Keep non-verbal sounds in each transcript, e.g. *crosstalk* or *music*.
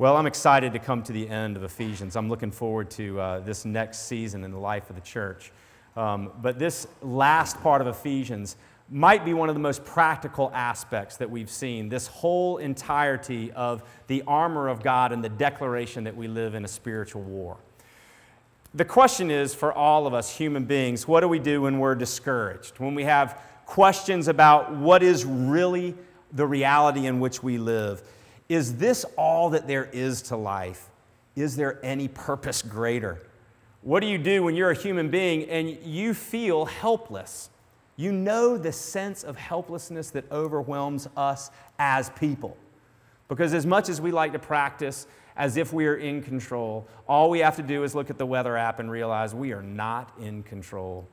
Well, I'm excited to come to the end of Ephesians. I'm looking forward to uh, this next season in the life of the church. Um, but this last part of Ephesians might be one of the most practical aspects that we've seen. This whole entirety of the armor of God and the declaration that we live in a spiritual war. The question is for all of us human beings what do we do when we're discouraged? When we have questions about what is really the reality in which we live? Is this all that there is to life? Is there any purpose greater? What do you do when you're a human being and you feel helpless? You know the sense of helplessness that overwhelms us as people. Because as much as we like to practice as if we are in control, all we have to do is look at the weather app and realize we are not in control.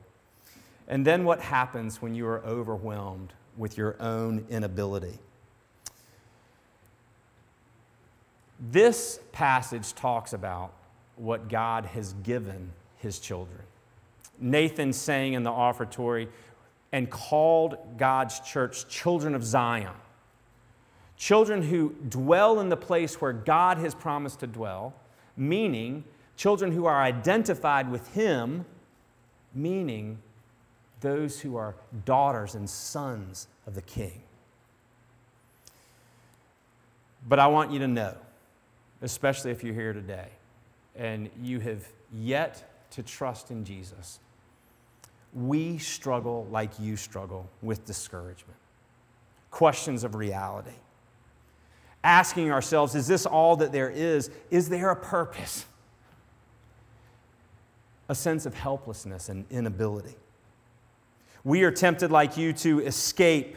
And then what happens when you are overwhelmed with your own inability? This passage talks about what God has given his children. Nathan sang in the offertory and called God's church children of Zion. Children who dwell in the place where God has promised to dwell, meaning children who are identified with him, meaning those who are daughters and sons of the king. But I want you to know especially if you're here today and you have yet to trust in Jesus, we struggle like you struggle with discouragement, questions of reality. Asking ourselves, is this all that there is? Is there a purpose? A sense of helplessness and inability. We are tempted, like you, to escape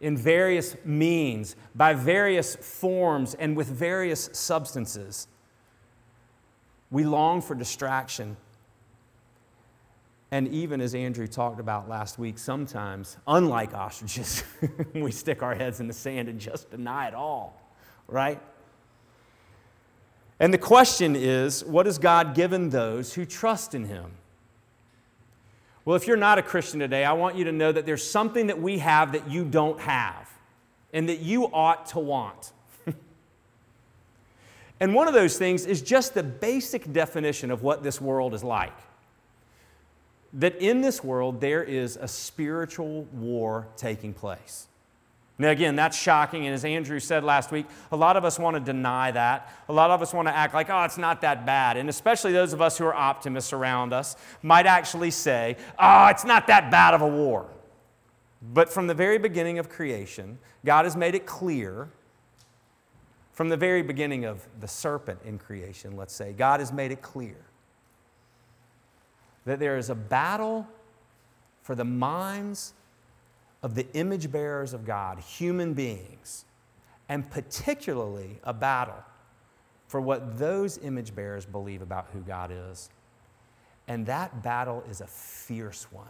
in various means, by various forms, and with various substances. We long for distraction. And even as Andrew talked about last week, sometimes, unlike ostriches, *laughs* we stick our heads in the sand and just deny it all, right? And the question is what has God given those who trust in Him? Well, if you're not a Christian today, I want you to know that there's something that we have that you don't have and that you ought to want. *laughs* and one of those things is just the basic definition of what this world is like. That in this world, there is a spiritual war taking place. Now, again, that's shocking. And as Andrew said last week, a lot of us want to deny that. A lot of us want to act like, oh, it's not that bad. And especially those of us who are optimists around us might actually say, oh, it's not that bad of a war. But from the very beginning of creation, God has made it clear, from the very beginning of the serpent in creation, let's say, God has made it clear that there is a battle for the minds of the image bearers of God, human beings, and particularly a battle for what those image bearers believe about who God is. And that battle is a fierce one.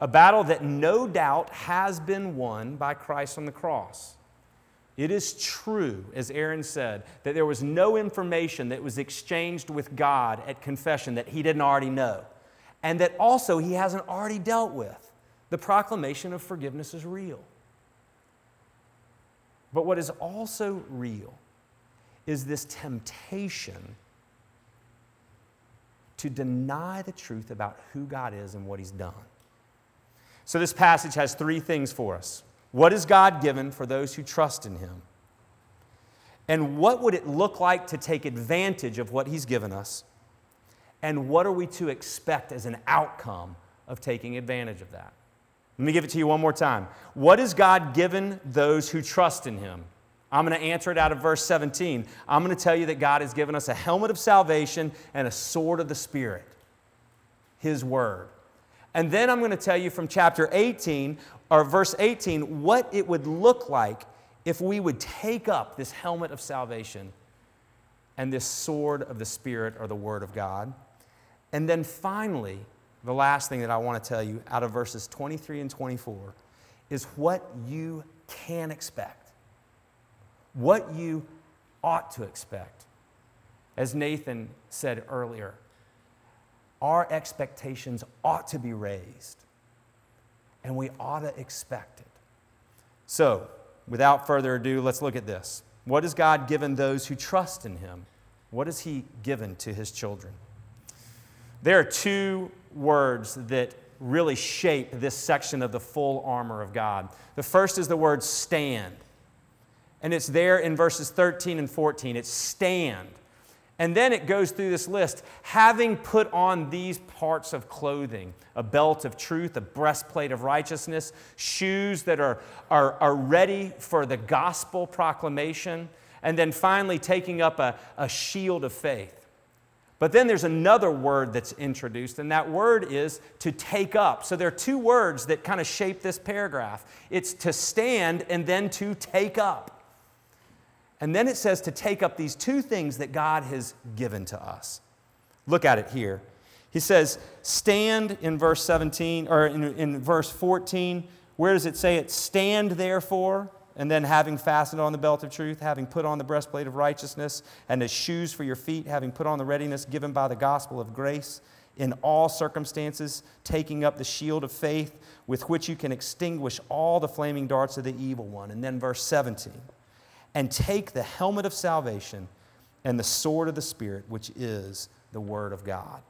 A battle that no doubt has been won by Christ on the cross. It is true, as Aaron said, that there was no information that was exchanged with God at confession that he didn't already know, and that also he hasn't already dealt with the proclamation of forgiveness is real. But what is also real is this temptation to deny the truth about who God is and what He's done. So, this passage has three things for us. What is God given for those who trust in Him? And what would it look like to take advantage of what He's given us? And what are we to expect as an outcome of taking advantage of that? Let me give it to you one more time. What has God given those who trust in Him? I'm going to answer it out of verse 17. I'm going to tell you that God has given us a helmet of salvation and a sword of the Spirit, His Word. And then I'm going to tell you from chapter 18, or verse 18, what it would look like if we would take up this helmet of salvation and this sword of the Spirit or the Word of God. And then finally, the last thing that I want to tell you out of verses 23 and 24 is what you can expect, what you ought to expect. As Nathan said earlier, our expectations ought to be raised, and we ought to expect it. So, without further ado, let's look at this. What has God given those who trust in Him? What has He given to His children? There are two words that really shape this section of the full armor of God. The first is the word stand, and it's there in verses 13 and 14. It's stand. And then it goes through this list having put on these parts of clothing a belt of truth, a breastplate of righteousness, shoes that are, are, are ready for the gospel proclamation, and then finally taking up a, a shield of faith. But then there's another word that's introduced, and that word is to take up. So there are two words that kind of shape this paragraph it's to stand and then to take up. And then it says to take up these two things that God has given to us. Look at it here. He says, stand in verse 17, or in, in verse 14. Where does it say it? Stand therefore, and then having fastened on the belt of truth, having put on the breastplate of righteousness, and as shoes for your feet, having put on the readiness given by the gospel of grace, in all circumstances, taking up the shield of faith with which you can extinguish all the flaming darts of the evil one. And then verse 17 and take the helmet of salvation and the sword of the Spirit, which is the Word of God.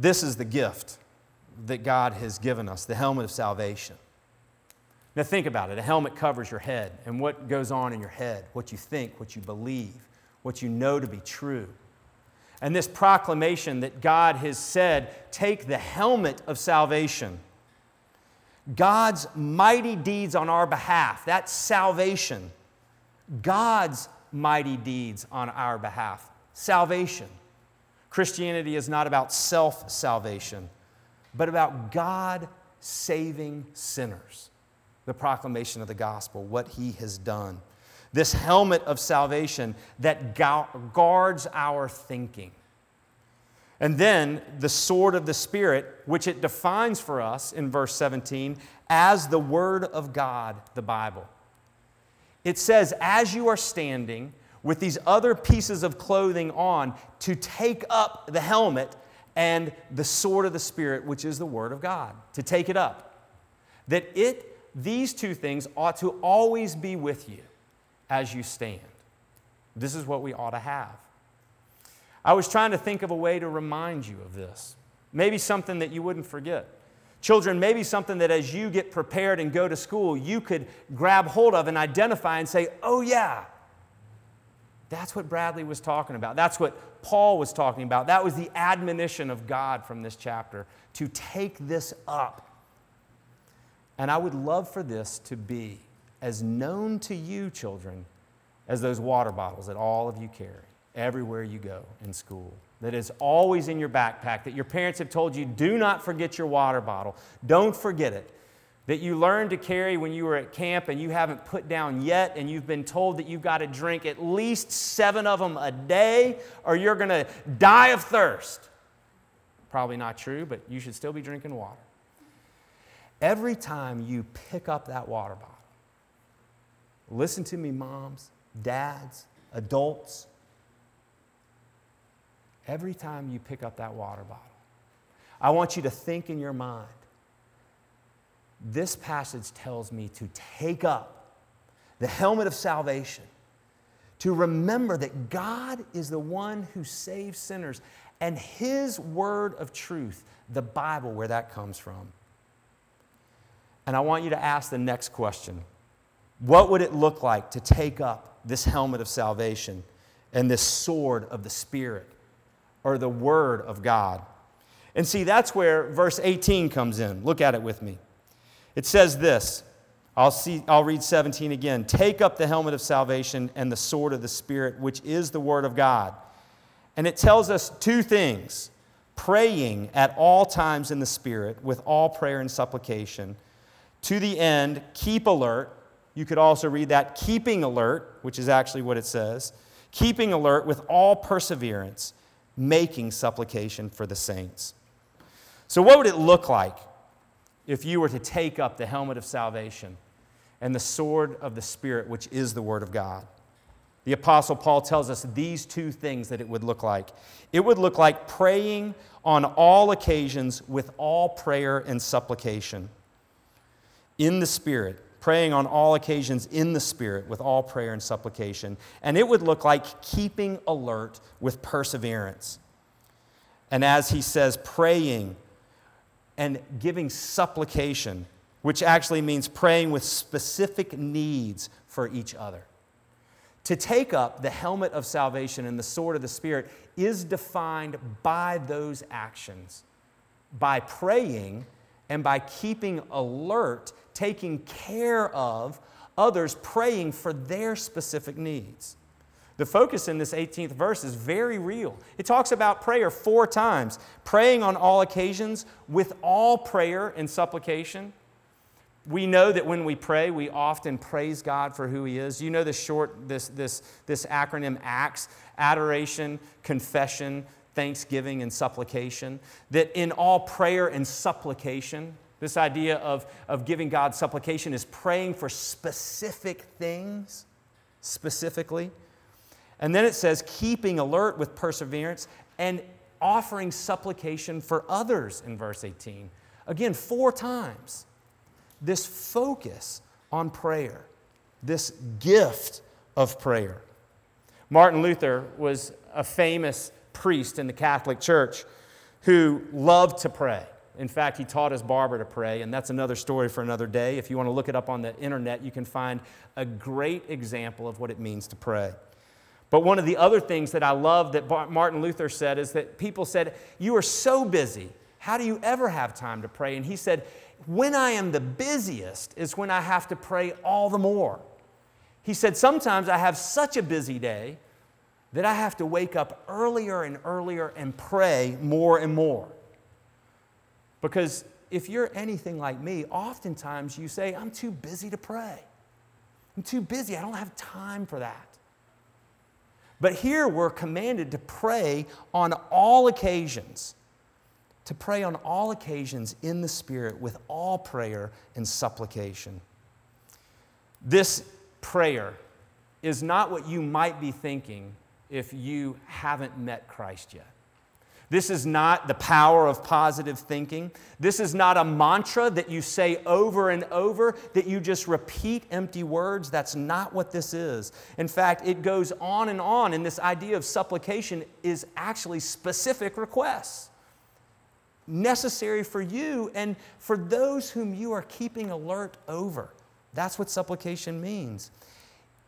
This is the gift that God has given us the helmet of salvation. Now, think about it. A helmet covers your head and what goes on in your head, what you think, what you believe, what you know to be true. And this proclamation that God has said take the helmet of salvation God's mighty deeds on our behalf. That's salvation. God's mighty deeds on our behalf. Salvation. Christianity is not about self salvation, but about God saving sinners. The proclamation of the gospel, what he has done. This helmet of salvation that guards our thinking. And then the sword of the Spirit, which it defines for us in verse 17 as the Word of God, the Bible. It says, as you are standing with these other pieces of clothing on, to take up the helmet and the sword of the Spirit, which is the Word of God, to take it up. That it, these two things ought to always be with you as you stand. This is what we ought to have. I was trying to think of a way to remind you of this. Maybe something that you wouldn't forget. Children, maybe something that as you get prepared and go to school, you could grab hold of and identify and say, oh, yeah, that's what Bradley was talking about. That's what Paul was talking about. That was the admonition of God from this chapter to take this up. And I would love for this to be as known to you, children, as those water bottles that all of you carry everywhere you go in school, that is always in your backpack, that your parents have told you do not forget your water bottle. Don't forget it. That you learned to carry when you were at camp and you haven't put down yet, and you've been told that you've got to drink at least seven of them a day or you're going to die of thirst. Probably not true, but you should still be drinking water. Every time you pick up that water bottle, listen to me, moms, dads, adults, every time you pick up that water bottle. I want you to think in your mind this passage tells me to take up the helmet of salvation, to remember that God is the one who saves sinners, and His word of truth, the Bible, where that comes from. And I want you to ask the next question What would it look like to take up this helmet of salvation and this sword of the Spirit? or the Word of God. And see, that's where verse 18 comes in. Look at it with me. It says this. I'll, see, I'll read 17 again. Take up the helmet of salvation and the sword of the Spirit, which is the Word of God. And it tells us two things praying at all times in the Spirit with all prayer and supplication. To the end, keep alert. You could also read that keeping alert, which is actually what it says. Keeping alert with all perseverance making supplication for the saints. So, what would it look like if you were to take up the helmet of salvation and the sword of the Spirit, which is the Word of God? The Apostle Paul tells us these two things that it would look like. It would look like praying on all occasions with all prayer and supplication in the Spirit, praying on all occasions in the Spirit with all prayer and supplication. And it would look like keeping alert with perseverance. And as he says, praying and giving supplication, which actually means praying with specific needs for each other. To take up the helmet of salvation and the sword of the Spirit is defined by those actions, by praying and by keeping alert, taking care of others, praying for their specific needs. The focus in this 18th verse is very real. It talks about prayer four times praying on all occasions with all prayer and supplication. We know that when we pray, we often praise God for who He is. You know the short, this, this, this acronym ACTS adoration, confession, thanksgiving, and supplication. That in all prayer and supplication, this idea of, of giving God supplication is praying for specific things, specifically. And then it says, keeping alert with perseverance and offering supplication for others in verse 18. Again, four times. This focus on prayer, this gift of prayer. Martin Luther was a famous priest in the Catholic Church who loved to pray. In fact, he taught his barber to pray, and that's another story for another day. If you want to look it up on the internet, you can find a great example of what it means to pray. But one of the other things that I love that Martin Luther said is that people said, You are so busy. How do you ever have time to pray? And he said, When I am the busiest is when I have to pray all the more. He said, Sometimes I have such a busy day that I have to wake up earlier and earlier and pray more and more. Because if you're anything like me, oftentimes you say, I'm too busy to pray. I'm too busy. I don't have time for that. But here we're commanded to pray on all occasions, to pray on all occasions in the Spirit with all prayer and supplication. This prayer is not what you might be thinking if you haven't met Christ yet. This is not the power of positive thinking. This is not a mantra that you say over and over, that you just repeat empty words. That's not what this is. In fact, it goes on and on, and this idea of supplication is actually specific requests necessary for you and for those whom you are keeping alert over. That's what supplication means.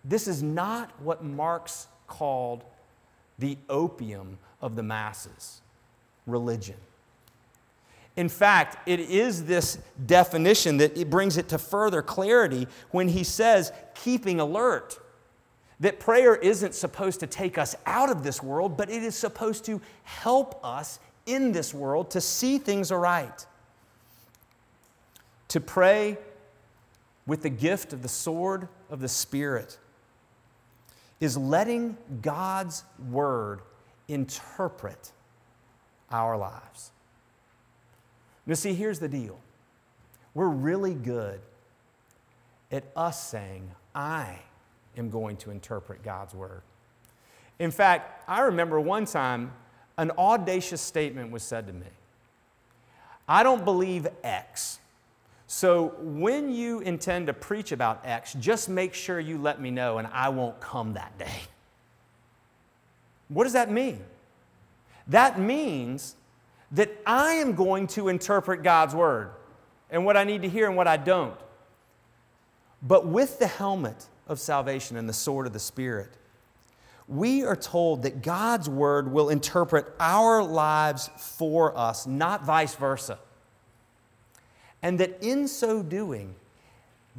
This is not what Marx called the opium of the masses religion. In fact, it is this definition that it brings it to further clarity when he says, keeping alert. That prayer isn't supposed to take us out of this world, but it is supposed to help us in this world to see things aright. To pray with the gift of the sword of the Spirit is letting God's word interpret our lives. Now, see, here's the deal we're really good at us saying, I am going to interpret God's word. In fact, I remember one time an audacious statement was said to me I don't believe X. So when you intend to preach about X, just make sure you let me know and I won't come that day. What does that mean? That means that I am going to interpret God's word and what I need to hear and what I don't. But with the helmet of salvation and the sword of the Spirit, we are told that God's word will interpret our lives for us, not vice versa. And that in so doing,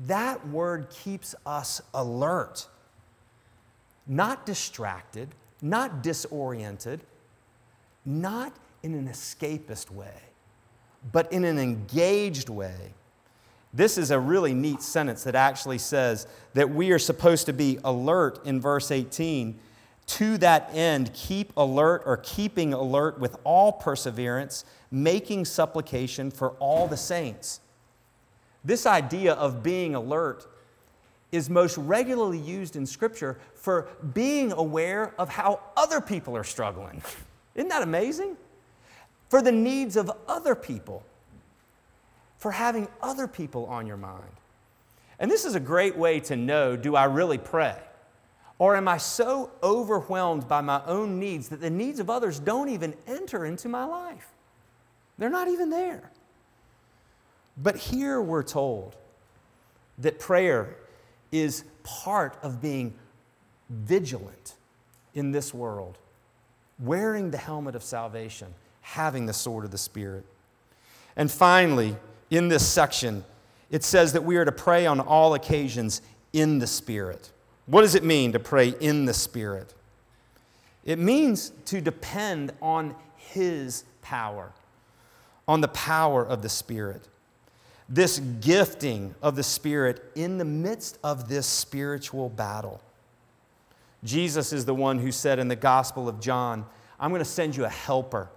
that word keeps us alert, not distracted, not disoriented, not in an escapist way, but in an engaged way. This is a really neat sentence that actually says that we are supposed to be alert in verse 18. To that end, keep alert or keeping alert with all perseverance, making supplication for all the saints. This idea of being alert is most regularly used in Scripture for being aware of how other people are struggling. Isn't that amazing? For the needs of other people, for having other people on your mind. And this is a great way to know do I really pray? Or am I so overwhelmed by my own needs that the needs of others don't even enter into my life? They're not even there. But here we're told that prayer is part of being vigilant in this world, wearing the helmet of salvation, having the sword of the Spirit. And finally, in this section, it says that we are to pray on all occasions in the Spirit. What does it mean to pray in the Spirit? It means to depend on His power, on the power of the Spirit. This gifting of the Spirit in the midst of this spiritual battle. Jesus is the one who said in the Gospel of John, I'm going to send you a helper.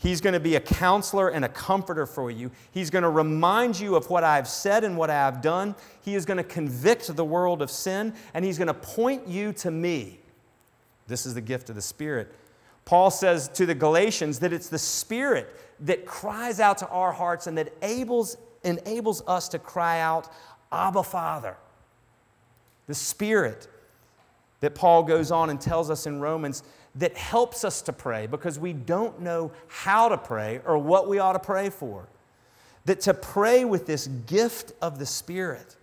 He's going to be a counselor and a comforter for you. He's going to remind you of what I've said and what I have done. He is going to convict the world of sin, and He's going to point you to me. This is the gift of the Spirit. Paul says to the Galatians that it's the Spirit that cries out to our hearts and that enables, enables us to cry out, Abba, Father. The Spirit that Paul goes on and tells us in Romans that helps us to pray because we don't know how to pray or what we ought to pray for. That to pray with this gift of the Spirit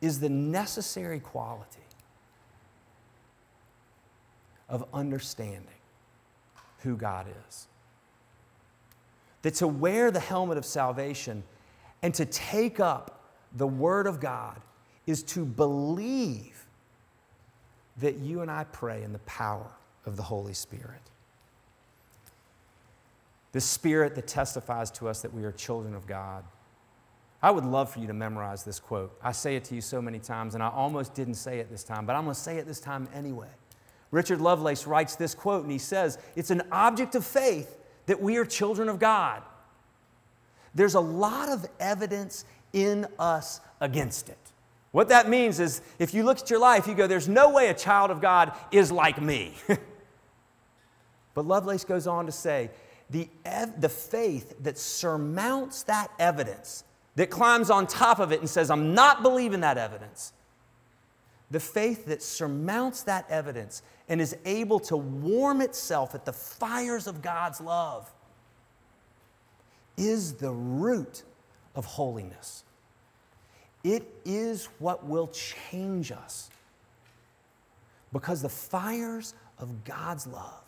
is the necessary quality of understanding who God is. That to wear the helmet of salvation and to take up the Word of God is to believe that you and I pray in the power of the Holy Spirit. The Spirit that testifies to us that we are children of God. I would love for you to memorize this quote. I say it to you so many times, and I almost didn't say it this time, but I'm going to say it this time anyway. Richard Lovelace writes this quote, and he says, It's an object of faith that we are children of God. There's a lot of evidence in us against it. What that means is if you look at your life, you go, there's no way a child of God is like me. *laughs* but Lovelace goes on to say, the, ev- the faith that surmounts that evidence, that climbs on top of it and says, I'm not believing that evidence, the faith that surmounts that evidence and is able to warm itself at the fires of God's love is the root of holiness. It is what will change us. Because the fires of God's love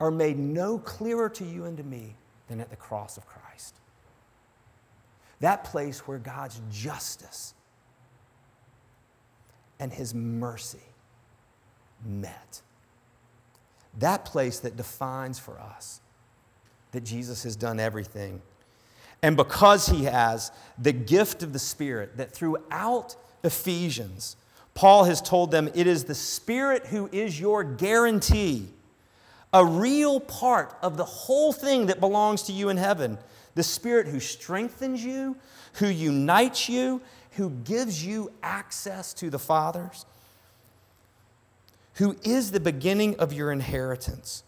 are made no clearer to you and to me than at the cross of Christ. That place where God's justice and his mercy met. That place that defines for us that Jesus has done everything and because he has the gift of the Spirit, that throughout Ephesians, Paul has told them it is the Spirit who is your guarantee, a real part of the whole thing that belongs to you in heaven. The Spirit who strengthens you, who unites you, who gives you access to the Father's, who is the beginning of your inheritance.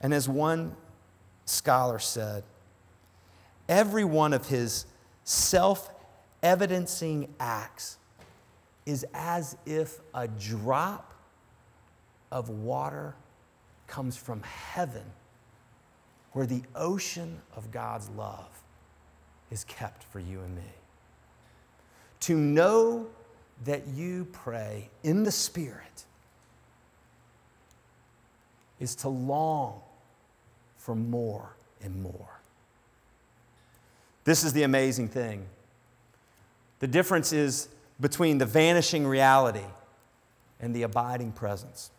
And as one scholar said, every one of his self evidencing acts is as if a drop of water comes from heaven, where the ocean of God's love is kept for you and me. To know that you pray in the Spirit is to long for more and more. This is the amazing thing. The difference is between the vanishing reality and the abiding presence.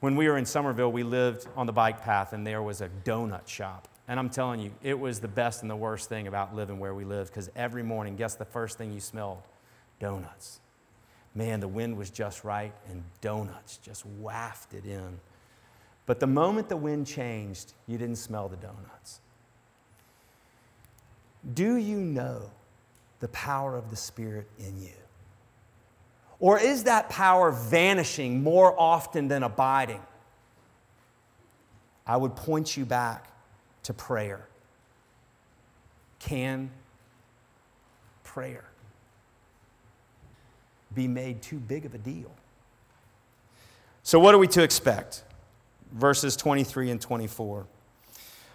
When we were in Somerville, we lived on the bike path, and there was a donut shop. And I'm telling you, it was the best and the worst thing about living where we lived because every morning, guess the first thing you smelled? Donuts. Man, the wind was just right, and donuts just wafted in. But the moment the wind changed, you didn't smell the donuts. Do you know the power of the Spirit in you? Or is that power vanishing more often than abiding? I would point you back to prayer can prayer be made too big of a deal? So, what are we to expect? Verses 23 and 24.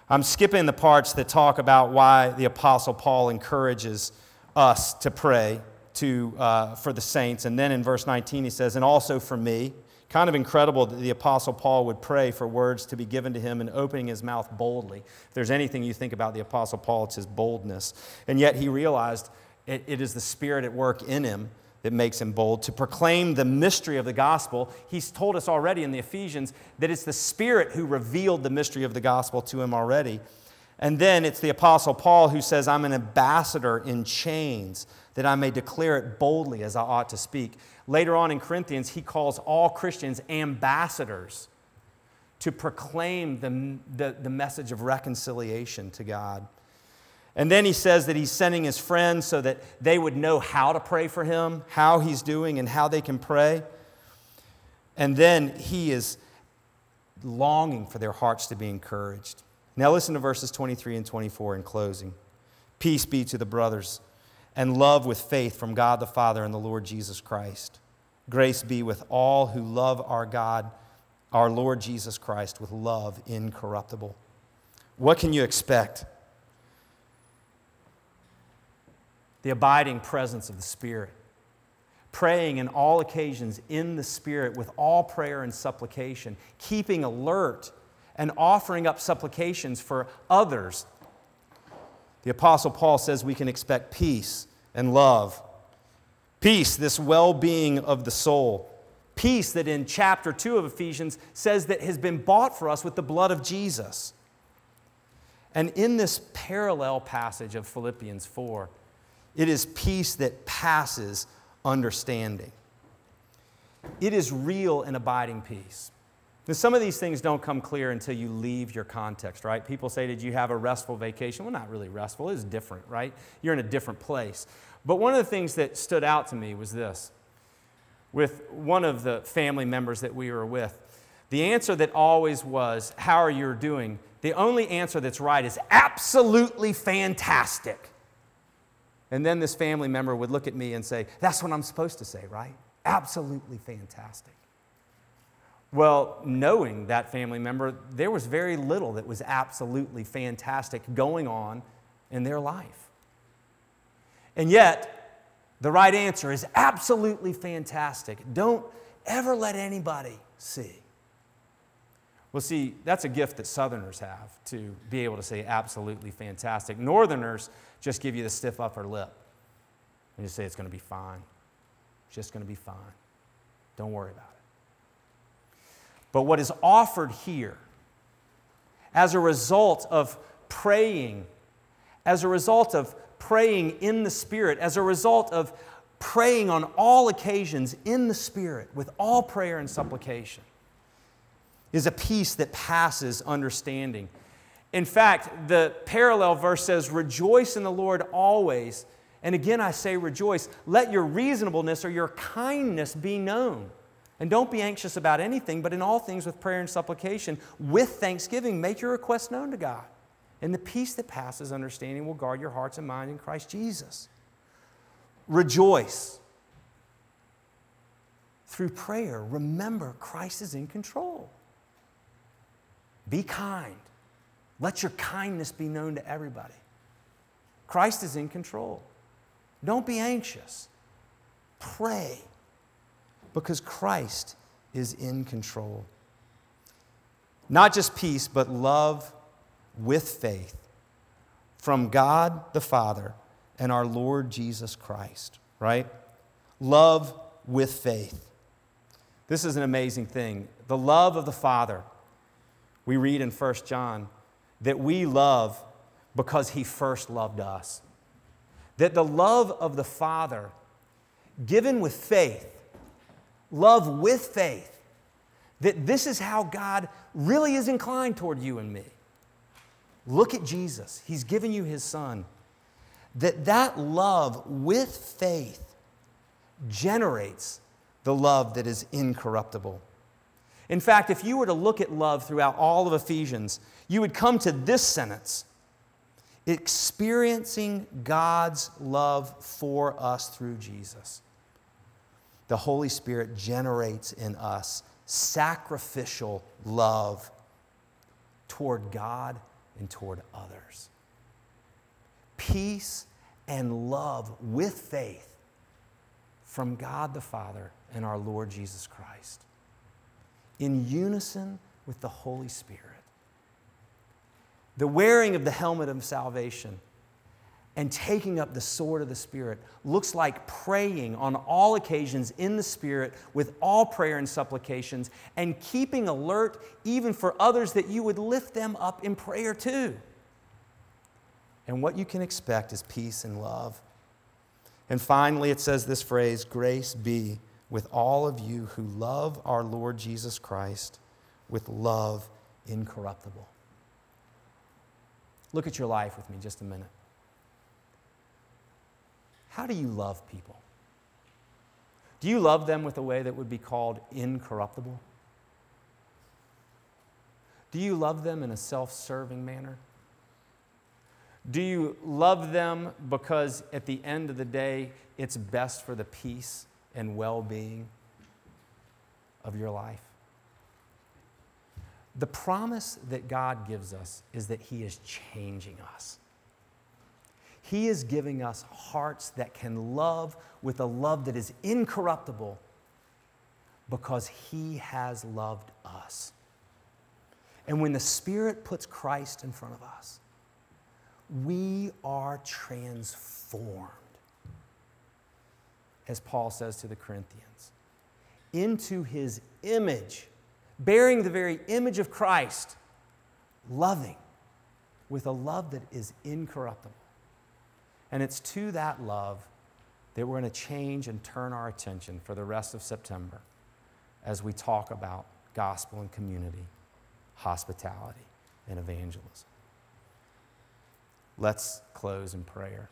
I'm skipping the parts that talk about why the Apostle Paul encourages us to pray to, uh, for the saints. And then in verse 19, he says, And also for me. Kind of incredible that the Apostle Paul would pray for words to be given to him and opening his mouth boldly. If there's anything you think about the Apostle Paul, it's his boldness. And yet he realized it, it is the Spirit at work in him that makes him bold to proclaim the mystery of the gospel. He's told us already in the Ephesians that it's the Spirit who revealed the mystery of the gospel to him already. And then it's the Apostle Paul who says, I'm an ambassador in chains that I may declare it boldly as I ought to speak. Later on in Corinthians, he calls all Christians ambassadors to proclaim the, the, the, message of reconciliation to God. And then he says that he's sending his friends so that they would know how to pray for him, how he's doing, and how they can pray. And then he is longing for their hearts to be encouraged. Now, listen to verses 23 and 24 in closing. Peace be to the brothers and love with faith from God the Father and the Lord Jesus Christ. Grace be with all who love our God, our Lord Jesus Christ, with love incorruptible. What can you expect? The abiding presence of the Spirit. Praying in all occasions in the Spirit with all prayer and supplication, keeping alert and offering up supplications for others the Apostle Paul says we can expect peace and love. Peace, this well being of the soul. Peace that in chapter 2 of Ephesians says that has been bought for us with the blood of Jesus. And in this parallel passage of Philippians 4, it is peace that passes understanding. It is real and abiding peace. Now, some of these things don't come clear until you leave your context, right? People say, Did you have a restful vacation? Well, not really restful. It's different, right? You're in a different place. But one of the things that stood out to me was this with one of the family members that we were with. The answer that always was, How are you doing? The only answer that's right is absolutely fantastic. And then this family member would look at me and say, That's what I'm supposed to say, right? Absolutely fantastic. Well, knowing that family member, there was very little that was absolutely fantastic going on in their life. And yet, the right answer is absolutely fantastic. Don't ever let anybody see. Well, see, that's a gift that Southerners have to be able to say absolutely fantastic. Northerners just give you the stiff upper lip and just say it's going to be fine. It's just going to be fine. Don't worry about it. But what is offered here as a result of praying, as a result of praying in the Spirit, as a result of praying on all occasions in the Spirit with all prayer and supplication, is a peace that passes understanding. In fact, the parallel verse says, Rejoice in the Lord always. And again, I say rejoice. Let your reasonableness or your kindness be known. And don't be anxious about anything, but in all things with prayer and supplication, with thanksgiving, make your requests known to God. And the peace that passes understanding will guard your hearts and minds in Christ Jesus. Rejoice. Through prayer, remember Christ is in control. Be kind. Let your kindness be known to everybody. Christ is in control. Don't be anxious. Pray because Christ is in control. Not just peace, but love with faith from God the Father and our Lord Jesus Christ, right? Love with faith. This is an amazing thing. The love of the Father, we read in 1 John that we love because he first loved us. That the love of the Father, given with faith, love with faith, that this is how God really is inclined toward you and me. Look at Jesus. He's given you his son. That that love with faith generates the love that is incorruptible. In fact, if you were to look at love throughout all of Ephesians, you would come to this sentence experiencing God's love for us through Jesus. The Holy Spirit generates in us sacrificial love toward God and toward others. Peace and love with faith from God the Father and our Lord Jesus Christ, in unison with the Holy Spirit. The wearing of the helmet of salvation and taking up the sword of the Spirit looks like praying on all occasions in the Spirit with all prayer and supplications and keeping alert even for others that you would lift them up in prayer too. And what you can expect is peace and love. And finally, it says this phrase grace be with all of you who love our Lord Jesus Christ with love incorruptible. Look at your life with me just a minute. How do you love people? Do you love them with a way that would be called incorruptible? Do you love them in a self serving manner? Do you love them because at the end of the day, it's best for the peace and well being of your life? The promise that God gives us is that He is changing us. He is giving us hearts that can love with a love that is incorruptible because He has loved us. And when the Spirit puts Christ in front of us, we are transformed, as Paul says to the Corinthians, into His image bearing the very image of Christ, loving with a love that is incorruptible. And it's to that love that we're going to change and turn our attention for the rest of September as we talk about gospel and community, hospitality, and evangelism. Let's close in prayer.